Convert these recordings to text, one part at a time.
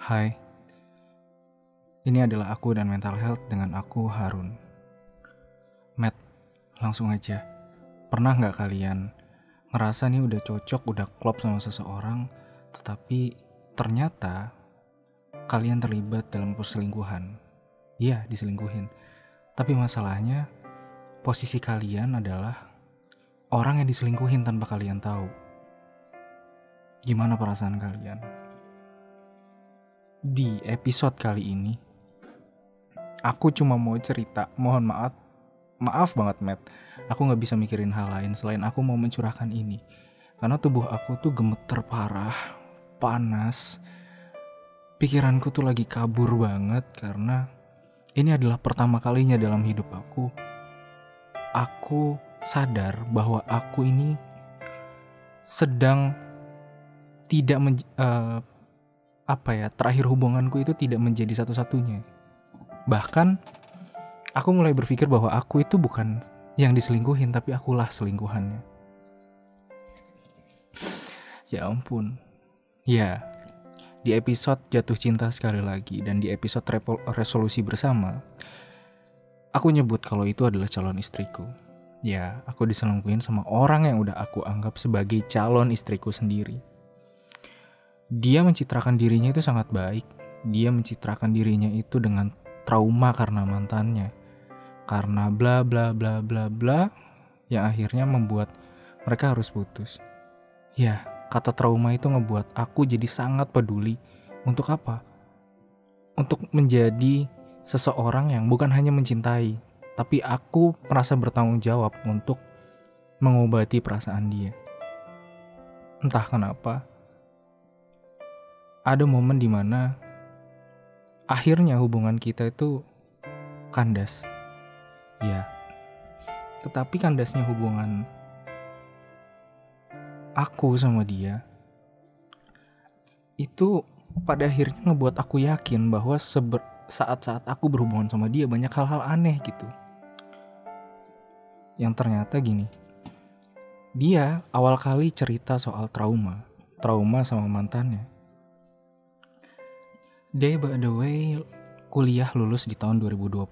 Hai, ini adalah aku dan mental health dengan aku Harun. Matt, langsung aja. Pernah nggak kalian ngerasa nih udah cocok, udah klop sama seseorang, tetapi ternyata kalian terlibat dalam perselingkuhan? Iya, diselingkuhin. Tapi masalahnya, posisi kalian adalah orang yang diselingkuhin tanpa kalian tahu. Gimana perasaan kalian? Di episode kali ini, aku cuma mau cerita. Mohon maaf, maaf banget Matt. Aku nggak bisa mikirin hal lain selain aku mau mencurahkan ini. Karena tubuh aku tuh gemeter parah, panas. Pikiranku tuh lagi kabur banget karena ini adalah pertama kalinya dalam hidup aku. Aku sadar bahwa aku ini sedang tidak uh, apa ya terakhir hubunganku itu tidak menjadi satu-satunya. Bahkan aku mulai berpikir bahwa aku itu bukan yang diselingkuhin tapi akulah selingkuhannya. Ya ampun. Ya di episode jatuh cinta sekali lagi dan di episode resolusi bersama aku nyebut kalau itu adalah calon istriku. Ya aku diselingkuhin sama orang yang udah aku anggap sebagai calon istriku sendiri dia mencitrakan dirinya itu sangat baik. Dia mencitrakan dirinya itu dengan trauma karena mantannya. Karena bla bla bla bla bla yang akhirnya membuat mereka harus putus. Ya, kata trauma itu ngebuat aku jadi sangat peduli. Untuk apa? Untuk menjadi seseorang yang bukan hanya mencintai, tapi aku merasa bertanggung jawab untuk mengobati perasaan dia. Entah kenapa, ada momen di mana akhirnya hubungan kita itu kandas. Ya. Tetapi kandasnya hubungan aku sama dia itu pada akhirnya ngebuat aku yakin bahwa saat-saat aku berhubungan sama dia banyak hal-hal aneh gitu. Yang ternyata gini. Dia awal kali cerita soal trauma, trauma sama mantannya dia by the way kuliah lulus di tahun 2020.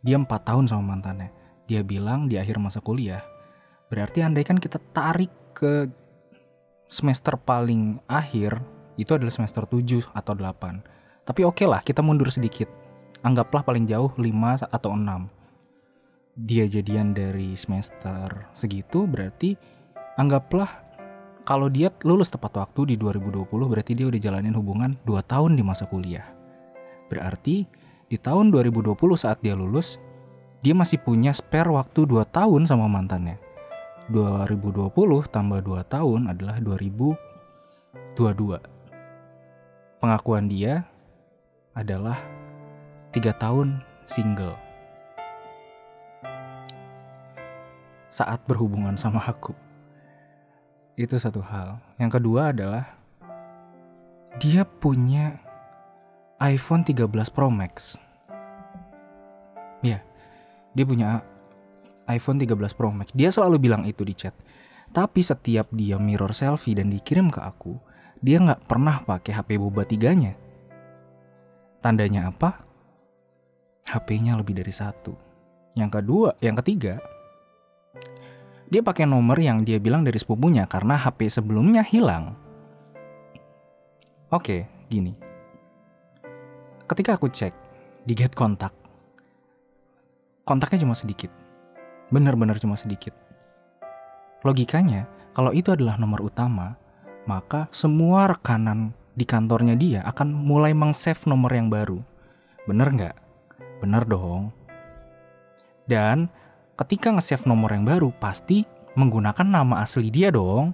Dia 4 tahun sama mantannya. Dia bilang di akhir masa kuliah. Berarti andai kan kita tarik ke semester paling akhir itu adalah semester 7 atau 8. Tapi oke okay lah, kita mundur sedikit. Anggaplah paling jauh 5 atau 6. Dia jadian dari semester segitu berarti anggaplah kalau dia lulus tepat waktu di 2020 berarti dia udah jalanin hubungan 2 tahun di masa kuliah. Berarti di tahun 2020 saat dia lulus, dia masih punya spare waktu 2 tahun sama mantannya. 2020 tambah 2 tahun adalah 2022. Pengakuan dia adalah 3 tahun single. Saat berhubungan sama aku. Itu satu hal. Yang kedua adalah dia punya iPhone 13 Pro Max. Ya, dia punya iPhone 13 Pro Max. Dia selalu bilang itu di chat. Tapi setiap dia mirror selfie dan dikirim ke aku, dia nggak pernah pakai HP boba tiganya. Tandanya apa? HP-nya lebih dari satu. Yang kedua, yang ketiga, dia pakai nomor yang dia bilang dari sepupunya karena HP sebelumnya hilang. Oke, gini. Ketika aku cek di get kontak, kontaknya cuma sedikit. Benar-benar cuma sedikit. Logikanya, kalau itu adalah nomor utama, maka semua rekanan di kantornya dia akan mulai meng-save nomor yang baru. Bener nggak? Bener dong. Dan ketika nge-save nomor yang baru pasti menggunakan nama asli dia dong.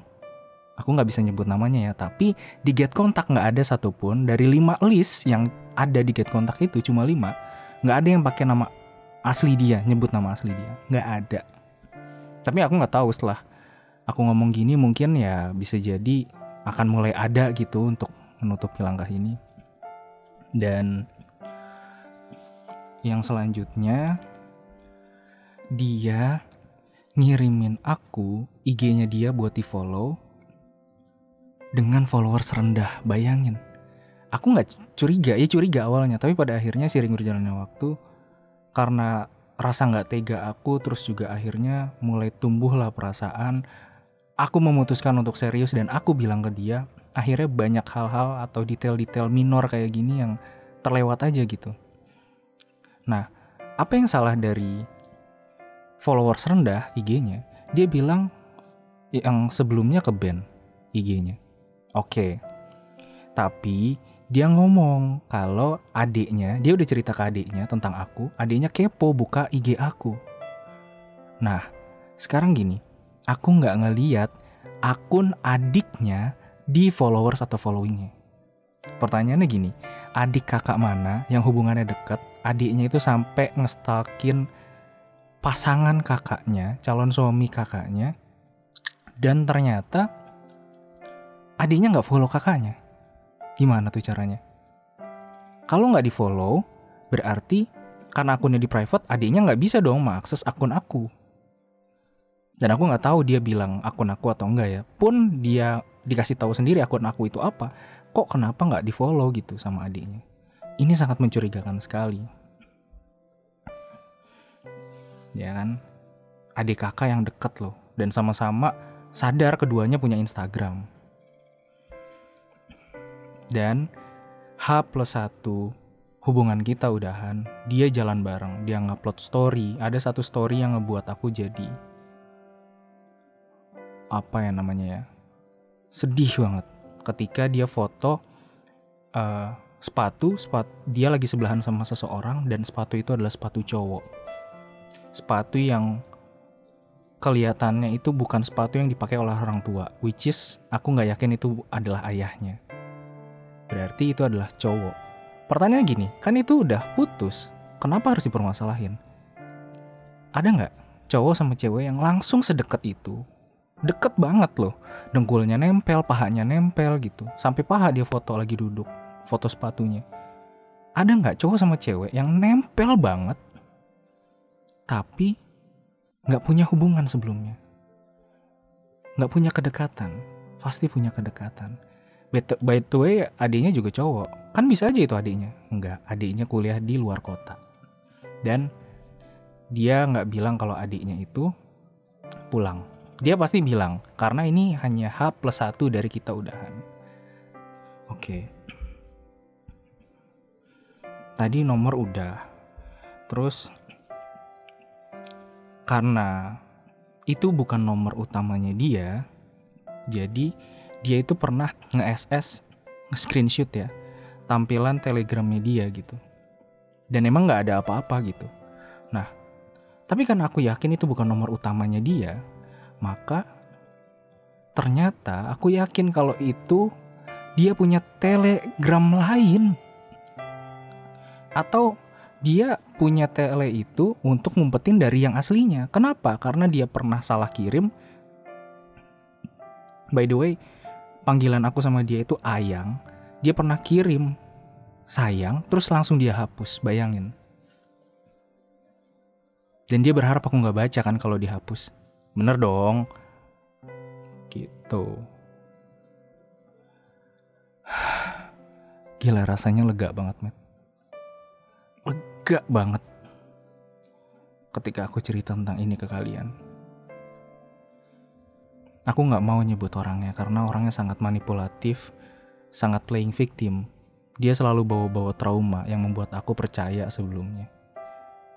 Aku nggak bisa nyebut namanya ya, tapi di get kontak nggak ada satupun dari lima list yang ada di get kontak itu cuma lima, nggak ada yang pakai nama asli dia, nyebut nama asli dia, nggak ada. Tapi aku nggak tahu setelah aku ngomong gini mungkin ya bisa jadi akan mulai ada gitu untuk menutupi langkah ini. Dan yang selanjutnya dia ngirimin aku IG-nya dia buat di follow dengan followers rendah. Bayangin, aku nggak curiga ya curiga awalnya tapi pada akhirnya sering berjalannya waktu karena rasa nggak tega aku terus juga akhirnya mulai tumbuhlah perasaan aku memutuskan untuk serius dan aku bilang ke dia akhirnya banyak hal-hal atau detail-detail minor kayak gini yang terlewat aja gitu nah apa yang salah dari followers rendah IG-nya dia bilang yang sebelumnya ke band IG-nya oke tapi dia ngomong kalau adiknya, dia udah cerita ke adiknya tentang aku, adiknya kepo buka IG aku. Nah, sekarang gini, aku nggak ngeliat akun adiknya di followers atau followingnya. Pertanyaannya gini, adik kakak mana yang hubungannya deket, adiknya itu sampai ngestalkin pasangan kakaknya, calon suami kakaknya, dan ternyata adiknya nggak follow kakaknya Gimana tuh caranya? Kalau nggak di follow, berarti karena akunnya di private, adiknya nggak bisa dong mengakses akun aku. Dan aku nggak tahu dia bilang akun aku atau enggak ya. Pun dia dikasih tahu sendiri akun aku itu apa, kok kenapa nggak di follow gitu sama adiknya? Ini sangat mencurigakan sekali. Ya kan? Adik kakak yang deket loh. Dan sama-sama sadar keduanya punya Instagram. Dan H plus 1 hubungan kita udahan, dia jalan bareng, dia ngupload story, ada satu story yang ngebuat aku jadi apa ya namanya ya? Sedih banget ketika dia foto uh, sepatu, sepatu dia lagi sebelahan sama seseorang dan sepatu itu adalah sepatu cowok sepatu yang kelihatannya itu bukan sepatu yang dipakai oleh orang tua which is aku nggak yakin itu adalah ayahnya berarti itu adalah cowok. Pertanyaan gini, kan itu udah putus, kenapa harus dipermasalahin? Ada nggak cowok sama cewek yang langsung sedekat itu? Deket banget loh, dengkulnya nempel, pahanya nempel gitu. Sampai paha dia foto lagi duduk, foto sepatunya. Ada nggak cowok sama cewek yang nempel banget, tapi nggak punya hubungan sebelumnya? Nggak punya kedekatan, pasti punya kedekatan. By the way adiknya juga cowok. Kan bisa aja itu adiknya. Enggak adiknya kuliah di luar kota. Dan dia nggak bilang kalau adiknya itu pulang. Dia pasti bilang karena ini hanya H plus satu dari kita udahan. Oke. Okay. tadi nomor udah. Terus karena itu bukan nomor utamanya dia jadi dia itu pernah nge-SS, nge-screenshot ya, tampilan telegramnya dia gitu. Dan emang nggak ada apa-apa gitu. Nah, tapi kan aku yakin itu bukan nomor utamanya dia, maka ternyata aku yakin kalau itu dia punya telegram lain. Atau dia punya tele itu untuk ngumpetin dari yang aslinya. Kenapa? Karena dia pernah salah kirim. By the way, panggilan aku sama dia itu Ayang, dia pernah kirim sayang, terus langsung dia hapus, bayangin. Dan dia berharap aku nggak baca kan kalau dihapus. Bener dong. Gitu. Gila rasanya lega banget, Matt. Lega banget. Ketika aku cerita tentang ini ke kalian. Aku nggak mau nyebut orangnya karena orangnya sangat manipulatif, sangat playing victim. Dia selalu bawa-bawa trauma yang membuat aku percaya sebelumnya.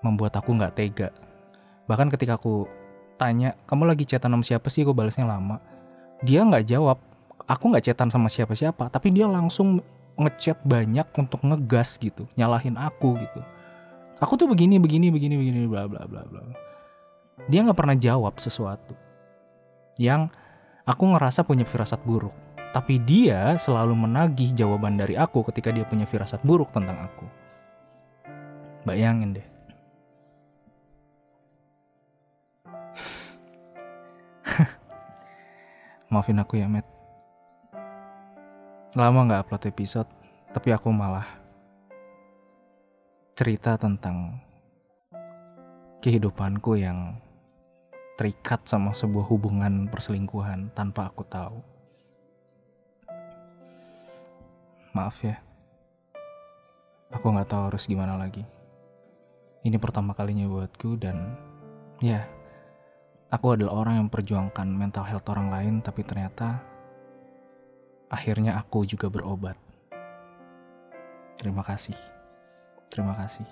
Membuat aku nggak tega. Bahkan ketika aku tanya, kamu lagi chatan sama siapa sih? Gue balasnya lama. Dia nggak jawab. Aku nggak chatan sama siapa-siapa, tapi dia langsung ngechat banyak untuk ngegas gitu, nyalahin aku gitu. Aku tuh begini, begini, begini, begini, bla bla bla bla. Dia nggak pernah jawab sesuatu yang aku ngerasa punya firasat buruk. Tapi dia selalu menagih jawaban dari aku ketika dia punya firasat buruk tentang aku. Bayangin deh. Maafin aku ya, Matt. Lama gak upload episode, tapi aku malah cerita tentang kehidupanku yang terikat sama sebuah hubungan perselingkuhan tanpa aku tahu. Maaf ya, Aku nggak tahu harus gimana lagi. Ini pertama kalinya buatku dan ya, aku adalah orang yang memperjuangkan mental health orang lain tapi ternyata akhirnya aku juga berobat. Terima kasih. Terima kasih.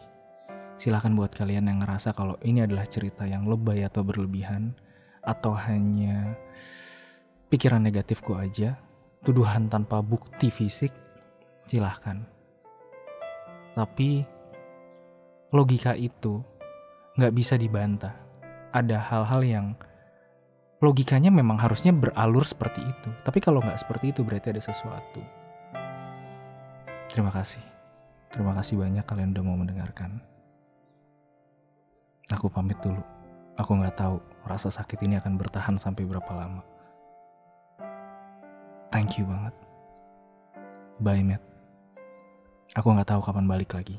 Silahkan buat kalian yang ngerasa kalau ini adalah cerita yang lebay atau berlebihan atau hanya pikiran negatifku aja, tuduhan tanpa bukti fisik, silahkan. Tapi logika itu nggak bisa dibantah. Ada hal-hal yang logikanya memang harusnya beralur seperti itu. Tapi kalau nggak seperti itu berarti ada sesuatu. Terima kasih. Terima kasih banyak kalian udah mau mendengarkan. Aku pamit dulu. Aku nggak tahu rasa sakit ini akan bertahan sampai berapa lama. Thank you banget. Bye, Matt. Aku nggak tahu kapan balik lagi.